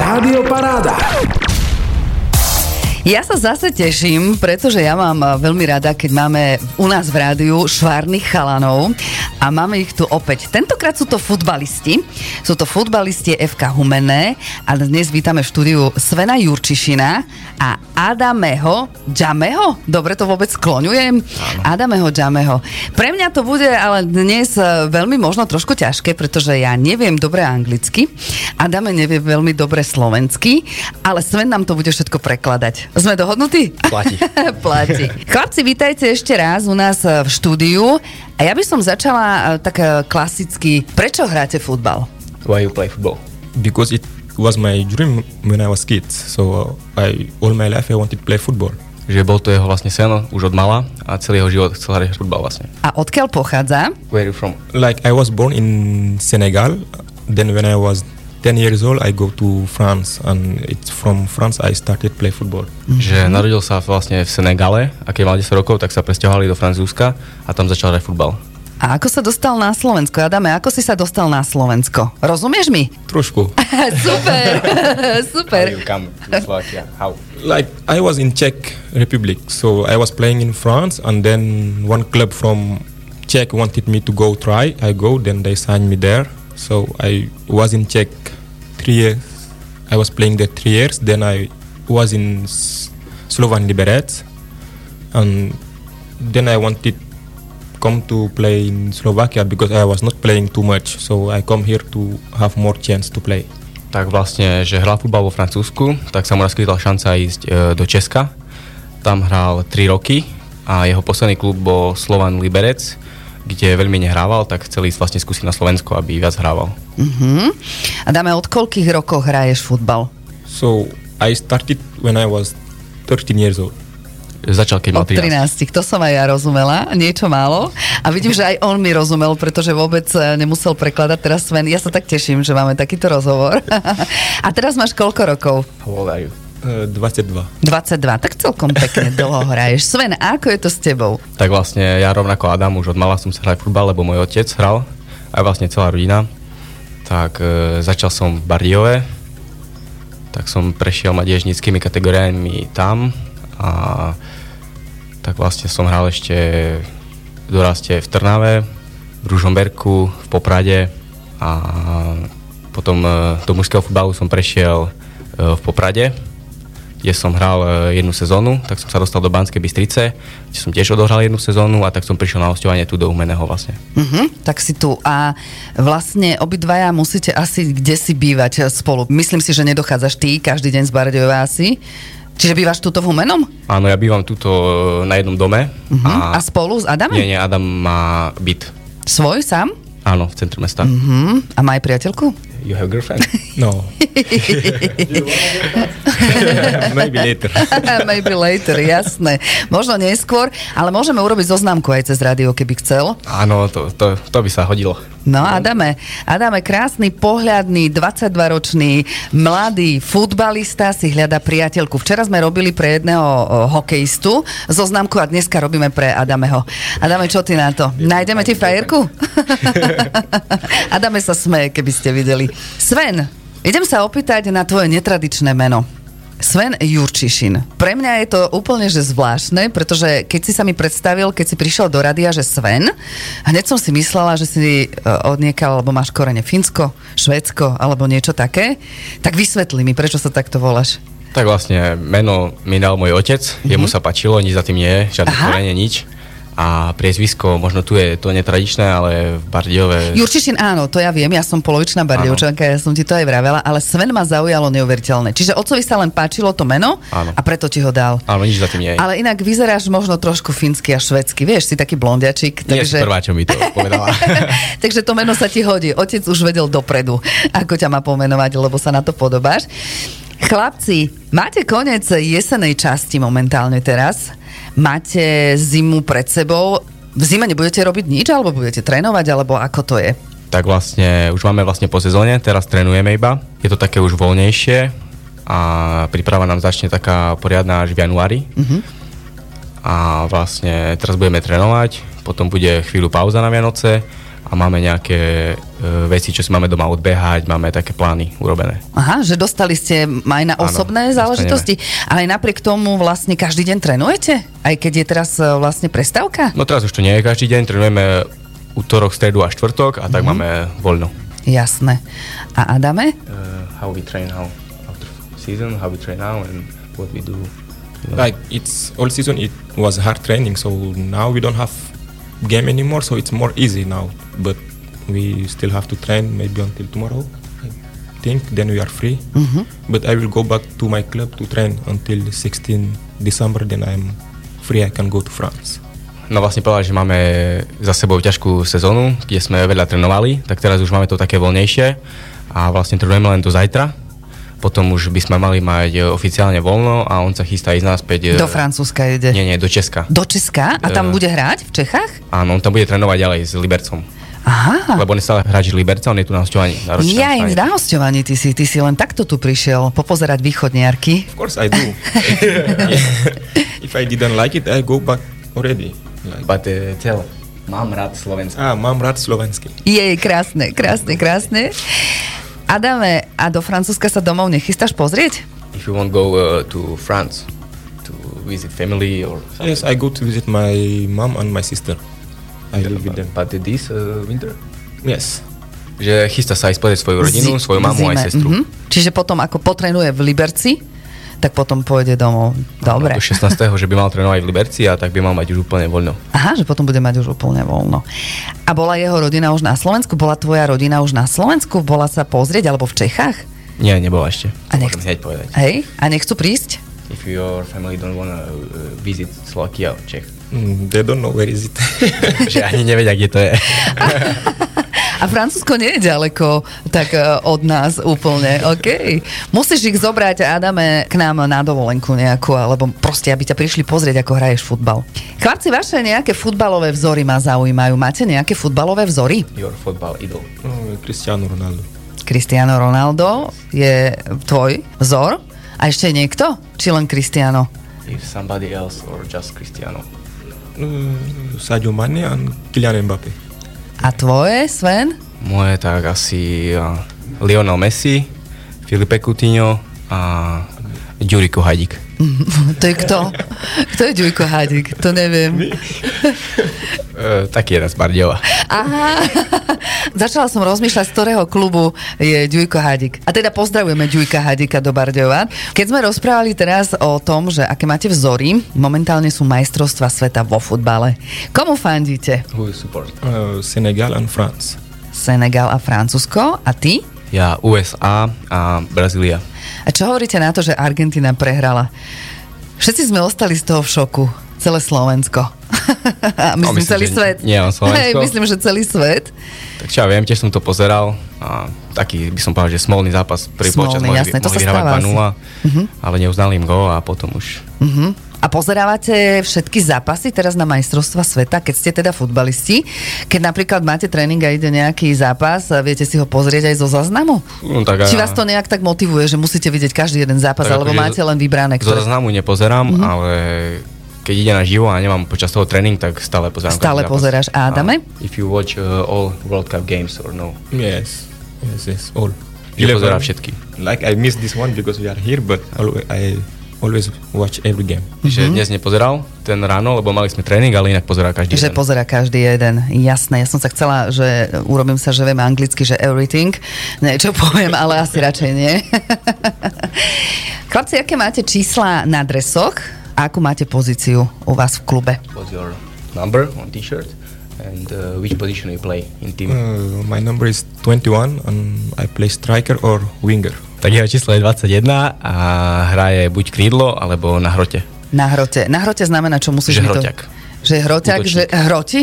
Rádio Paráda. Ja sa zase teším, pretože ja mám veľmi rada, keď máme u nás v rádiu švárnych chalanov a máme ich tu opäť. Tentokrát sú to futbalisti. Sú to futbalisti FK Humenné a dnes vítame v štúdiu Svena Jurčišina a Adameho Džameho. Dobre to vôbec skloňujem? Adameho Džameho. Pre mňa to bude ale dnes e, veľmi možno trošku ťažké, pretože ja neviem dobre anglicky, Adame nevie veľmi dobre slovensky, ale Sven nám to bude všetko prekladať. Sme dohodnutí? Platí. Platí. Chlapci, vítajte ešte raz u nás e, v štúdiu. A ja by som začala e, tak e, klasicky. Prečo hráte futbal? Why you play football? because it was my dream when I was kid. So I all my life I wanted to play football. Že bol to jeho vlastne sen už od mala a celý jeho život chcel hrať futbal vlastne. A odkiaľ pochádza? Where you from? Like I was born in Senegal. Then when I was 10 years old, I go to France, and it's from France I started play football. Že narodil sa vlastne v Senegale a keď mal 10 rokov, tak sa presťahovali do Francúzska a tam začal hrať futbal. A ako sa dostal na Slovensko? Adame, ako si sa dostal na Slovensko? Rozumieš mi? Trošku. Super, super. come to Slovakia? How? like I was in Czech Republic, so I was playing in France, and then one club from Czech wanted me to go try. I go, then they signed me there. So I was in Czech three years. I was playing there three years. Then I was in Slovan Liberec, and then I wanted come to play in Slovakia because I was not playing too much. So I come here to have more chance to play. Tak vlastne, že hral futbal vo Francúzsku, tak sa mu naskytla šanca ísť e, do Česka. Tam hral 3 roky a jeho posledný klub bol Slovan Liberec, kde veľmi nehrával, tak chcel ísť vlastne skúsiť na Slovensko, aby viac hrával. Uh-huh. A dáme, od koľkých rokov hraješ futbal? So I started when I was 13 years old. Začal, keď mal Od 13. 13. To som aj ja rozumela, niečo málo. A vidím, že aj on mi rozumel, pretože vôbec e, nemusel prekladať teraz Sven. Ja sa tak teším, že máme takýto rozhovor. A teraz máš koľko rokov? How old are you? Uh, 22. 22, tak celkom pekne dlho hraješ. Sven, a ako je to s tebou? Tak vlastne ja rovnako Adam, už od mala som sa hral futbal, lebo môj otec hral, aj vlastne celá rodina. Tak e, začal som v Bardiove, tak som prešiel mladiežnickými kategóriami tam a tak vlastne som hral ešte v doraste v Trnave, v Ružomberku, v Poprade a potom e, do mužského futbalu som prešiel e, v Poprade, kde som hral e, jednu sezónu, tak som sa dostal do Banskej Bystrice, kde som tiež odohral jednu sezónu a tak som prišiel na hostovanie tu do Umeného vlastne. Uh-huh, tak si tu. A vlastne obidvaja musíte asi kde si bývať spolu. Myslím si, že nedochádzaš ty každý deň z Bardejova asi. Čiže bývaš tuto v Humenom? Áno, ja bývam tuto e, na jednom dome. Uh-huh. A, spolu s Adamom? Nie, nie, Adam má byt. Svoj sám? Áno, v centru mesta. Uh-huh. A má aj priateľku? You have girlfriend? No. Maybe later. Maybe later, jasné. Možno neskôr, ale môžeme urobiť zoznámku aj cez rádio, keby chcel. Áno, to, to, to by sa hodilo. No, Adame, Adame, krásny, pohľadný, 22-ročný, mladý futbalista si hľada priateľku. Včera sme robili pre jedného o, hokejistu zoznámku a dneska robíme pre Adameho. Adame, čo ty na to? Nájdeme ti frajerku? Adame sa smeje, keby ste videli. Sven, idem sa opýtať na tvoje netradičné meno. Sven Jurčišin. Pre mňa je to úplne že zvláštne, pretože keď si sa mi predstavil, keď si prišiel do radia, že Sven, hneď som si myslela, že si e, odniekal, alebo máš korene Fínsko, Švédsko, alebo niečo také. Tak vysvetli mi, prečo sa takto voláš. Tak vlastne meno mi dal môj otec, mm-hmm. jemu sa páčilo, nič za tým nie je, žiadne korene, nič. A priezvisko, možno tu je to netradičné, ale v Bardiove... Jurčišin, áno, to ja viem, ja som polovičná bardievčanka, ja som ti to aj vravela, ale Sven ma zaujalo neuveriteľné. Čiže otcovi sa len páčilo to meno Áno. a preto ti ho dal. Áno, nič za tým nie je. Ale inak vyzeráš možno trošku fínsky a švedsky, vieš, si taký blondiačik. Nie si Takže... prvá, čo mi to povedala. Takže to meno sa ti hodí. Otec už vedel dopredu, ako ťa má pomenovať, lebo sa na to podobáš. Chlapci, máte koniec jesenej časti momentálne teraz. Máte zimu pred sebou. V zime nebudete robiť nič, alebo budete trénovať, alebo ako to je? tak vlastne už máme vlastne po sezóne, teraz trénujeme iba. Je to také už voľnejšie a príprava nám začne taká poriadna až v januári. Mhm. A vlastne teraz budeme trénovať, potom bude chvíľu pauza na Vianoce a máme nejaké e, veci, čo si máme doma odbehať, máme také plány urobené. Aha, že dostali ste aj na Áno, osobné záležitosti, ale aj napriek tomu vlastne každý deň trénujete? Aj keď je teraz e, vlastne prestávka? No teraz už to nie je každý deň, trénujeme útorok, stredu a štvrtok a tak Mhm. máme voľno. Jasné. A Adame? Uh, how we train now after season, how we train now and what we do. you know. Like it's all season it was hard training, so now we don't have game anymore, so it's more easy now. But we still have to train maybe until tomorrow. I think then we are free. But I will go back to my club to train until 16 December. Then I'm free. I can go to France. No vlastne povedal, že máme za sebou ťažkú sezónu, kde sme veľa trénovali, tak teraz už máme to také voľnejšie a vlastne trénujeme len do zajtra. Potom už by sme mali mať e, oficiálne voľno a on sa chystá ísť naspäť. e, Do Francúzska ide. Nie, nie, do Česka. Do Česka? A tam Eh. bude hrať v Čechách? Áno, on tam bude trénovať ďalej s Libercom. Aha. Lebo on je stále hráč Liberca, on je tu na hostovaní. Na Ja im na hostovaní, ty si, ty si len takto tu prišiel popozerať východniarky. Of course I do. if I didn't like it, I go back already. Like, But uh, tell, mám rád Slovensko. ah, mám rád slovenský. Jej, krásne, krásne, krásne. Adame, a do Francúzska sa domov nechystáš pozrieť? If you want go uh, to France to visit family or something. Yes, I go to visit my mom and my sister. I live with them. But this uh, winter? Yes. Že chystá sa aj pozrieť svoju rodinu, Zi- svoju mamu zime, aj sestru. mhm. Čiže potom, ako potrenuje v Liberci, tak potom pôjde domov. Dobre. Do 16. že by mal trénovať v Liberci a tak by mal mať už úplne voľno. Aha, že potom bude mať už úplne voľno. A bola jeho rodina už na Slovensku? Bola tvoja rodina už na Slovensku? Bola sa pozrieť alebo v Čechách? Nie, nebola ešte. A To hneď povedať. Hej? A nechcú prísť? If your family don't wanna uh, visit Slovakia or Czech. Mm, they don't know where is it. že ani nevedia, kde to je. A Francúzsko nie je ďaleko tak e, od nás úplne, OK. Musíš ich zobrať, Adame, k nám na dovolenku nejakú, alebo proste, aby ťa prišli pozrieť, ako hraješ futbal. Chlapci, vaše nejaké futbalové vzory ma zaujímajú. Máte nejaké futbalové vzory? Your football idol. oh, Cristiano Ronaldo. Cristiano Ronaldo je tvoj vzor? A ešte niekto? Či len Cristiano? If somebody else or just Cristiano. Uh, Sadio Mane and Kylian Mbappe. A tvoje, Sven? Moje tak asi Lionel Messi, Filipe Coutinho a Ďuriko Hadík. to je kto? Kto je Ďujko Hádik? To neviem. Uh, taký jeden z Bardiova. Aha, začala som rozmýšľať, z ktorého klubu je Ďujko Hadik. A teda pozdravujeme Ďujka Hadika do Bardejova. Keď sme rozprávali teraz o tom, že aké máte vzory, momentálne sú majstrovstva sveta vo futbale. Komu fandíte? Who is support? Uh, Senegal and France. Senegal a Francúzsko. A ty? Ja USA a Brazília. A čo hovoríte na to, že Argentina prehrala? Všetci sme ostali z toho v šoku. Celé Slovensko. Myslím, No, myslím, celý svet. nie len Slovensko. Hej, myslím, že celý svet. Tak čo ja viem, tiež som to pozeral a taký by som povedal, že smolný zápas. Prvý Smolný, počas mohli, jasné, to mohli sa vyhrávať stáva asi. 2-0, ale neuznali im gól a potom už Uh-huh. A pozerávate všetky zápasy teraz na majstrovstva sveta, keď ste teda futbalisti? Keď napríklad máte tréning a ide nejaký zápas, a viete si ho pozrieť aj zo záznamu? No, tak Či vás to nejak tak motivuje, že musíte vidieť každý jeden zápas, Tak alebo máte zo- len vybrané, zo ktoré... záznamu nepozerám, ale keď ide na živo a nemám počas toho tréning, tak stále pozerám. Stále pozeráš. A Adame? If you watch uh, all World Cup games or no. Yes. Yes, yes, all. Že pozerá všetky. Like I missed this one because we are here, but I always watch every game. Že dnes nepozeral ten ráno, lebo mali sme tréning, ale inak pozerá každý Že jeden. pozera každý jeden. Jasné, ja som sa chcela, že urobím sa, že viem anglicky, že everything. Niečo poviem, ale asi radšej nie. Chlapci, aké máte čísla na dresoch a akú máte pozíciu u vás v klube? What's your number on t-shirt and uh, which position you play in team? Uh, my number is 21 and I play striker or winger. Tak jeho číslo je 21 a hraje buď krídlo, alebo na hrote. Na hrote. Na hrote znamená, čo musíš Že mi to... hroťak. Že je hroťak, že Útočník. hroti?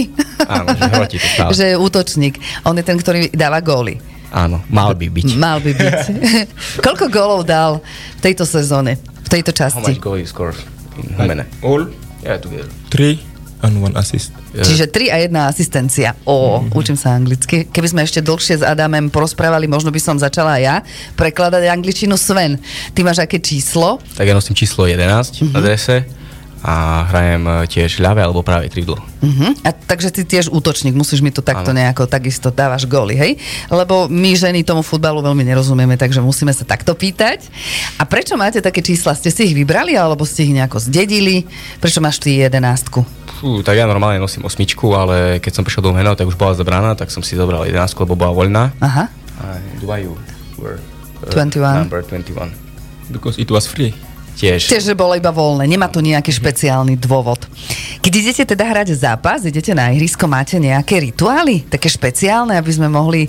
Áno, že hroti to stále. že je útočník. On je ten, ktorý dáva góly. Áno, mal by byť. Mal by byť. Koľko gólov dal v tejto sezóne? V tejto How much časti? goal you score in Humene? All Yeah, together. three and one assist. Čiže 3 a 1 asistencia. O, mm-hmm. učím sa anglicky. Keby sme ešte dlhšie s Adamem porozprávali, možno by som začala ja prekladať angličinu. Sven, ty máš aké číslo? Tak ja nosím číslo 11 Mhm. na drese a hrajem e, tiež ľavé alebo pravé krídlo. Uh-huh. A takže ty tiež útočník, musíš mi to takto ano. nejako takisto dávaš góly, hej? Lebo my ženy tomu futbalu veľmi nerozumieme, takže musíme sa takto pýtať. A prečo máte také čísla? Ste si ich vybrali alebo ste ich nejako zdedili? Prečo máš ty jedenástku? Fú, tak ja normálne nosím osmičku, ale keď som prišiel do Meno, tak už bola zabraná, tak som si zobral jedenáctku, lebo bola voľná. Aha. A why you were uh, 21. number 21? Because it was free. Tiež. Tiež, že bolo iba voľné, nemá tu nejaký špeciálny dôvod. Keď idete teda hrať zápas, idete na ihrisko, máte nejaké rituály, také špeciálne, aby sme mohli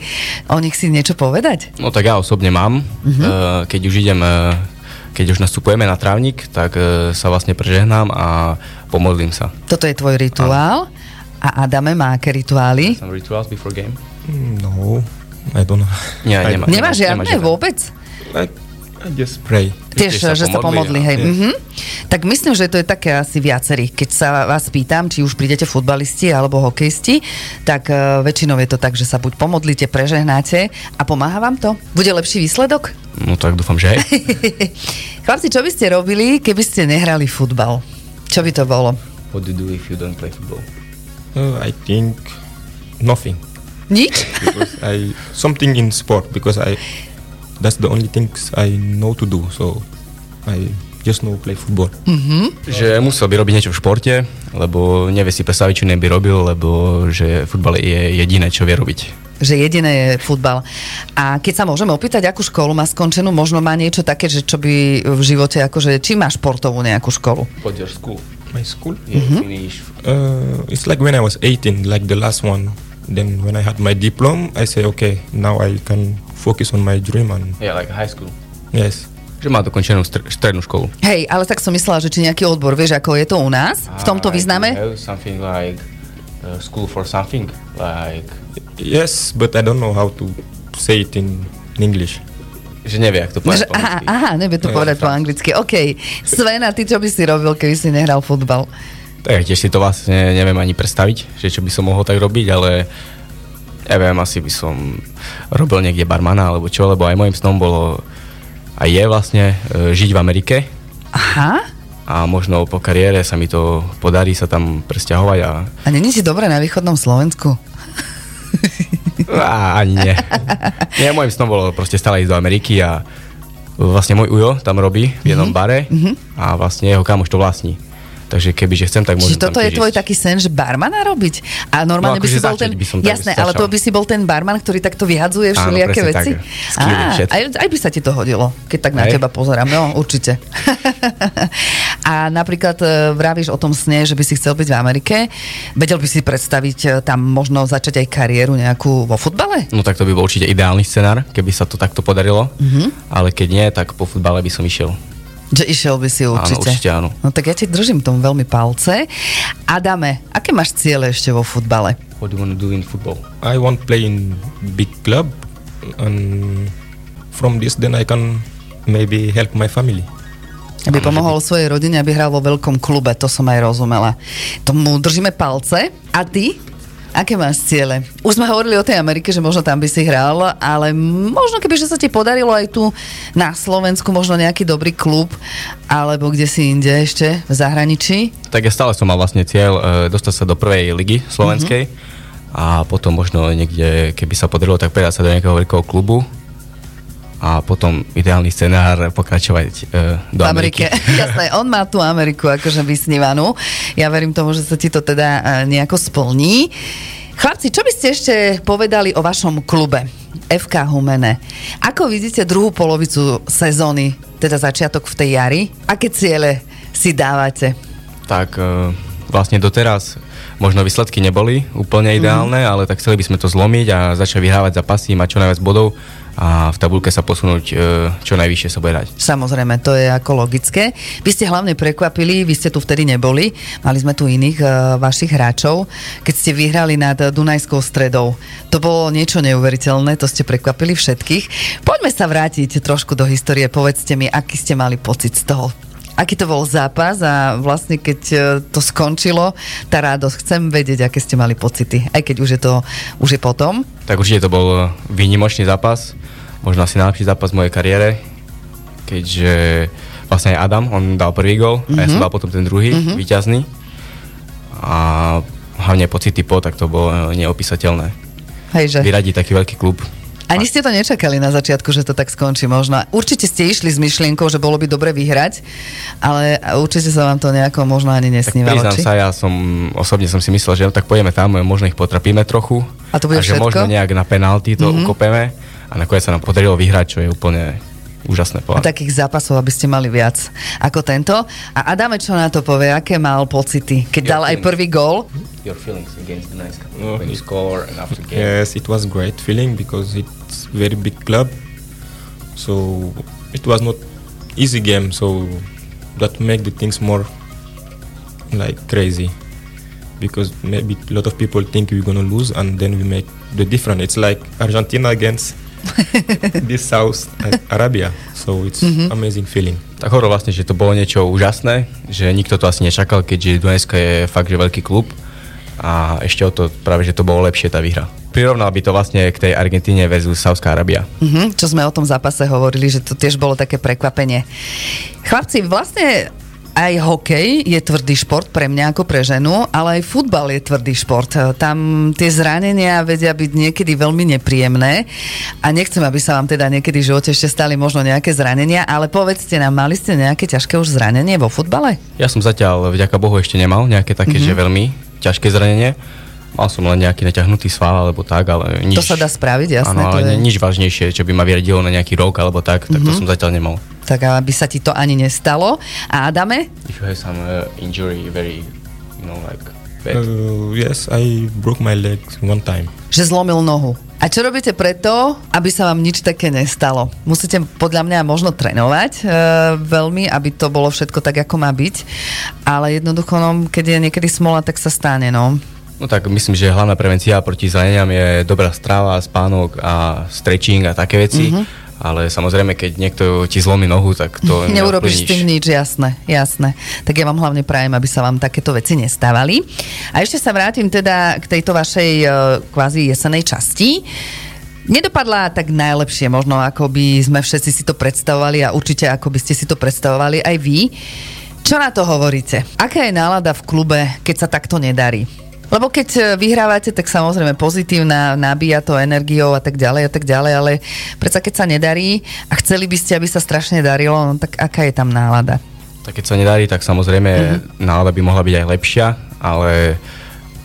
o nich si niečo povedať? No tak ja osobne mám. Uh-huh. Keď už idem keď už nastupujeme na trávnik, tak sa vlastne prežehnám a pomodlím sa. Toto je tvoj rituál. A Adame má aké rituály? Some rituals before game? No, I don't know. Nie, nemá. Nemá žiadne žiadne. vôbec? Like, I just pray. Tiež, sa že sa pomodli, pomodli, hej. Mhm. Tak myslím, že to je také asi viacerý. Keď sa vás pýtam, či už prídete futbalisti alebo hokejisti, tak uh, väčšinou je to tak, že sa buď pomodlíte, prežehnáte a pomáha vám to? Bude lepší výsledok? No tak dúfam, že hej. Chlapci, čo by ste robili, keby ste nehrali futbal? Čo by to bolo? What do you do if you don't play football? Uh, I think nothing. Nič? because I something in sport because I that's the only things I know to do. So I just know play football. Že musel by robiť niečo v športe, lebo nevie si predstaviť, čo neby robil, lebo že futbal je jediné, čo vie robiť. že jediné je futbal. A keď sa môžeme opýtať, akú školu má skončenú, možno má niečo také, že čo by v živote, akože, či má športovú nejakú školu? What your school? My school? Yeah, finish. Uh, it's like when I was 18, like the last one. Then when I had my diploma, I say, okay, now I can focus on my dream and Yeah, like high school. yes. Že má dokončenú str- strednú školu. Hej, ale tak som myslela, že či nejaký odbor, vieš, ako je to u nás, v tomto Ah, význame? I something like uh, school for something, like Yes, but I don't know how to say it in English. že nevie, ak to povedať Že, po aha, aha, nevie to povedať po tak. anglicky. OK. Svena, ty čo by si robil, keby si nehral futbal? Tak ja tiež si to vlastne neviem ani predstaviť, že čo by som mohol tak robiť, ale neviem, asi by som robil niekde barmana alebo čo, lebo aj môjim snom bolo a je vlastne e, žiť v Amerike Aha. a možno po kariére sa mi to podarí sa tam presťahovať a, A není ti dobre na východnom Slovensku? a ani nie. nie. Môjim snom bolo proste stále ísť do Ameriky a vlastne môj ujo tam robí v jednom bare a vlastne jeho kamoš to vlastní. Takže keby, že chcem, tak Čiže môžem toto tam je tvoj ísť. taký sen, že barmana robiť? A normálne No, by si akože bol začať ten... by som Jasné, ale to by si bol ten barman, ktorý takto vyhadzuje všelijaké veci? tak. Á, aj, aj by sa ti to hodilo, keď tak na Hej. teba pozerám. No, určite. A napríklad e, vravíš o tom sne, že by si chcel byť v Amerike. Vedel by si predstaviť e, tam možno začať aj kariéru nejakú vo futbale? No tak to by bol určite ideálny scenár, keby sa to takto podarilo. Mhm. Ale keď nie, tak po futbale by som išiel. Že išiel by si určite. určite áno. No tak ja ti držím tomu veľmi palce. Adame, aké máš ciele ešte vo futbale? What do you want to do in football? I want play in big club, and from this then I can maybe help my family. Aby Áno, pomohol svojej rodine, aby hral vo veľkom klube, to som aj rozumela. Tomu držíme palce. A ty? Aké máš ciele? Už sme hovorili o tej Amerike, že možno tam by si hral, ale možno keby že sa ti podarilo aj tu na Slovensku, možno nejaký dobrý klub, alebo kde si inde ešte, v zahraničí. Tak ja stále som mal vlastne cieľ e, dostať sa do prvej ligy slovenskej a potom možno niekde, keby sa podarilo, tak predať sa do nejakého veľkého klubu a potom ideálny scenár pokračovať e, do v Ameriky. Amerike. Jasné, on má tú Ameriku akože vysnívanú. Ja verím tomu, že sa ti to teda e, nejako splní. Chlapci, čo by ste ešte povedali o vašom klube FK Humene? Ako vidíte druhú polovicu sezóny, teda začiatok v tej jari? Aké ciele si dávate? Tak e, vlastne doteraz možno výsledky neboli úplne ideálne, ale tak chceli by sme to zlomiť a začať vyhrávať zápasy, mať čo najviac bodov a v tabulke sa posunúť e, čo najvyššie sa bude hrať. Samozrejme, to je ako logické. Vy ste hlavne prekvapili, vy ste tu vtedy neboli, mali sme tu iných uh, vašich hráčov, keď ste vyhrali nad Dunajskou stredou. To bolo niečo neuveriteľné, to ste prekvapili všetkých. Poďme sa vrátiť trošku do histórie, povedzte mi, aký ste mali pocit z toho. Aký to bol zápas a vlastne keď eh, to skončilo, tá radosť, chcem vedieť, aké ste mali pocity, aj keď už je to už je potom. Tak určite to bol výnimočný zápas, možno asi najlepší zápas v mojej kariére. keďže vlastne Adam, on dal prvý gol mm-hmm. a ja som dal potom ten druhý, mm-hmm. víťazný. A hlavne pocity po, tak to bolo neopísateľné. Hejže. Vyradiť taký veľký klub. Ani ste to nečakali na začiatku, že to tak skončí možno. Určite ste išli s myšlienkou, že bolo by dobre vyhrať, ale určite sa vám to nejako možno ani nesnívalo. Tak či? sa, ja som osobne som si myslel, že no, tak pojeme tam, možno ich potrapíme trochu. A to bude a že všetko? možno nejak na penalty to mm-hmm. ukopeme a nakoniec sa nám podarilo vyhrať, čo je úplne úžasné A povedať. takých zápasov, aby ste mali viac ako tento. A Adame, čo na to povie? Aké mal pocity? Keď Ja dal aj prvý gól? Your feelings against the nice Oh, when you score and after game. Yes, it was great feeling because it's very big club. So it was not easy game. So that make the things more like crazy because maybe a lot of people think we're gonna lose and then we make the difference. It's like Argentina against this South Arabia. So it's amazing feeling. Tak hovoril vlastne, že to bolo niečo úžasné, že nikto to asi nečakal, keďže Dunajska je fakt, že veľký klub a ešte o to práve, že to bolo lepšie tá výhra. Prirovnal by to vlastne k tej Argentíne versus Saudská Arábia. Mhm, čo sme o tom zápase hovorili, že to tiež bolo také prekvapenie. Chlapci, vlastne aj hokej je tvrdý šport pre mňa ako pre ženu, ale aj futbal je tvrdý šport. Tam tie zranenia vedia byť niekedy veľmi nepríjemné a nechcem, aby sa vám teda niekedy v živote ešte stali možno nejaké zranenia, ale povedzte nám, mali ste nejaké ťažké už zranenie vo futbale? Ja som zatiaľ, vďaka Bohu, ešte nemal nejaké také, mm-hmm. že veľmi ťažké zranenie. Mal som len nejaký naťahnutý sval alebo tak, ale nič... To sa dá spraviť, jasné. Áno, ale je... nič vážnejšie, čo by ma vyradilo na nejaký rok alebo tak, tak to som zatiaľ nemal. Tak aby sa ti to ani nestalo. A Adame? If you have some uh, injury very, you know, like bad. Uh, yes, I broke my leg one time. Že zlomil nohu. A čo robíte preto, aby sa vám nič také nestalo? Musíte podľa mňa možno trénovať e, veľmi, aby to bolo všetko tak, ako má byť. Ale jednoducho, no, keď je niekedy smola, tak sa stane, no. No tak myslím, že hlavná prevencia proti zraneniam je dobrá strava, spánok a stretching a také veci. Mm-hmm. Ale samozrejme, keď niekto ti zlomí nohu, tak to Neurobíš s tým nič, jasné, jasné. Tak ja vám hlavne prajem, aby sa vám takéto veci nestávali. A ešte sa vrátim teda k tejto vašej e, kvázi jesenej časti. Nedopadla tak najlepšie, možno ako by sme všetci si to predstavovali a určite ako by ste si to predstavovali aj vy. Čo na to hovoríte? Aká je nálada v klube, keď sa takto nedarí? Lebo keď e, vyhrávate, tak samozrejme pozitívna, nabíja to energiou a tak ďalej a tak ďalej, ale predsa keď sa nedarí a chceli by ste, aby sa strašne darilo, no tak aká je tam nálada? Tak keď sa nedarí, tak samozrejme mm-hmm. nálada by mohla byť aj lepšia, ale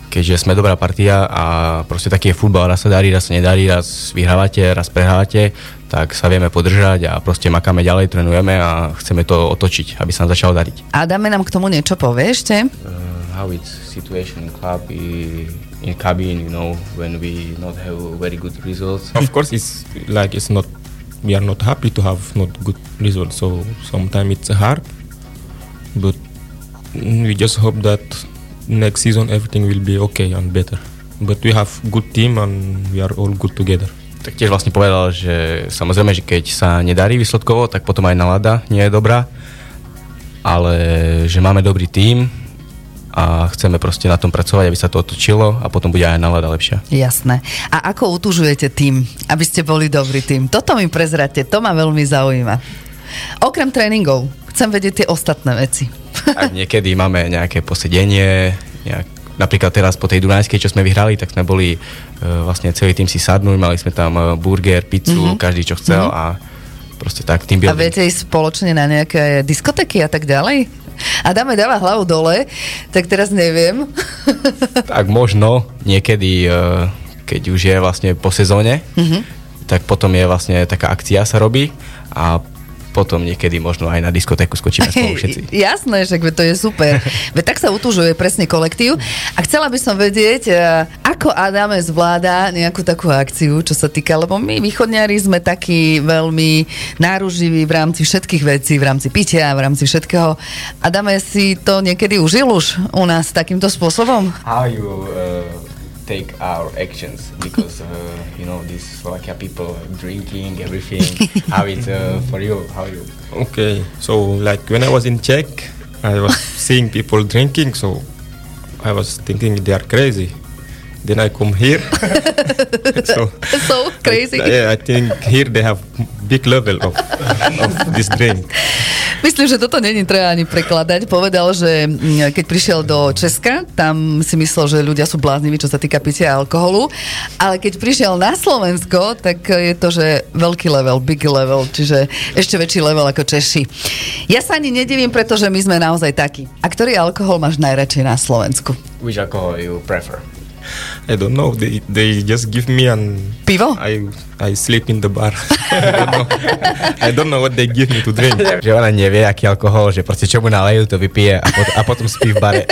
keďže sme dobrá partia a proste taký je futbal, raz sa darí, raz sa nedarí, raz vyhrávate, raz prehrávate, tak sa vieme podržať a proste makáme ďalej, trénujeme a chceme to otočiť, aby sa nám začalo dariť. A dáme nám k tomu niečo povie ešte? Uh, how it's situation in club in cabin, you know, when we not have very good results. Of course, it's like it's not. We are not happy to have not good results. So sometimes it's hard, but we just hope that next season everything will be okay and better. But we have good team and we are all good together. Tak tiež vlastne povedal, že samozrejme, že keď sa nedarí výsledkovo, tak potom aj nálada nie je dobrá, ale že máme dobrý tím a chceme proste na tom pracovať, aby sa to otočilo a potom bude aj nálada lepšia. Jasné. A ako utužujete tým, aby ste boli dobrý tým? Toto mi prezrate, to ma veľmi zaujíma. Okrem tréningov, chcem vedieť tie ostatné veci. Tak niekedy máme nejaké posedenie, nejak, napríklad teraz po tej Dunajskej, čo sme vyhrali, tak sme boli uh, vlastne celý tým si sadnúť, mali sme tam uh, burger, pizzu, mm-hmm. každý čo chcel mm-hmm. a proste tak tým A viete ísť spoločne na nejaké diskotéky a tak ďalej? A dáme dáva hlavu dole, tak teraz neviem. Tak možno niekedy, uh, keď už je vlastne po sezóne, mm-hmm. tak potom je vlastne taká akcia sa robí a potom niekedy možno aj na diskotéku skočíme spolu všetci. Jasné, že to je super. Veď tak sa utužuje presne kolektív. A chcela by som vedieť, e, ako Adame zvláda nejakú takú akciu, čo sa týka, lebo my východňari sme takí veľmi náruživí v rámci všetkých vecí, v rámci pitia, v rámci všetkého. Adame si to niekedy užil už u nás takýmto spôsobom? How you uh, take our actions because uh, you know these Slovakia people drinking everything. how it's uh, for you? How you? Okay, so like when I was in Czech, I was seeing people drinking, so I was thinking they are crazy. Then I come here. so, so crazy. I, I think here they have big level of, of this drink. Myslím, že toto není treba ani prekladať. Povedal, že mm, keď prišiel do Česka, tam si myslel, že ľudia sú blázniví, čo sa týka pitia alkoholu, ale keď prišiel na Slovensko, tak je to, že veľký level, big level, čiže ešte väčší level ako Češi. Ja sa ani nedivím, pretože my sme naozaj takí. A ktorý alkohol máš najradšej na Slovensku? Which alcohol you prefer? I don't know. They they just give me an Pivo? I I sleep in the bar. I, don't know. I don't know what they give me to drink. že ona nevie, aký alkohol, že proste čo mu nalejú, to vypije a, pot- a potom spí v bare.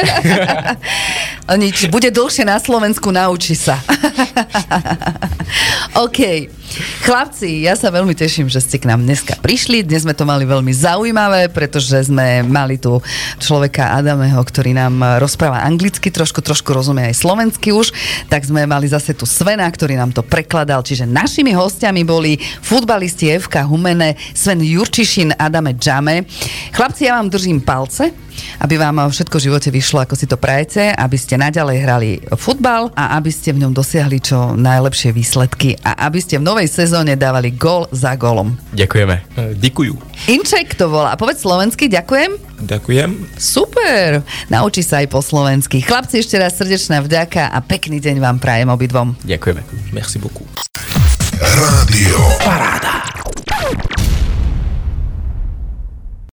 Nič, bude dlhšie na Slovensku, naučí sa. OK. Chlapci, ja sa veľmi teším, že ste k nám dneska prišli. Dnes sme to mali veľmi zaujímavé, pretože sme mali tu človeka Adameho, ktorý nám rozpráva anglicky, trošku, trošku rozumie aj slovensky už. Tak sme mali zase tu Svena, ktorý nám to prekladal. Čiže našimi hostiami boli futbalisti FK Humene, Sven Jurčišin, Adame Džame. Chlapci, ja vám držím palce, aby vám všetko v živote vyšlo, ako si to prajete, aby ste naďalej hrali futbal a aby ste v ňom dosiahli čo najlepšie výsledky a aby ste v novej sezóne dávali gól za gólom. Ďakujeme. Uh, Dikuju. Inček to volá. Povedz slovensky, ďakujem. Ďakujem. Super, naučí sa aj po slovensky. Chlapci, ešte raz srdečná vďaka a pekný deň vám prajem obidvom. Ďakujeme. Merci beaucoup. Rádio Paráda.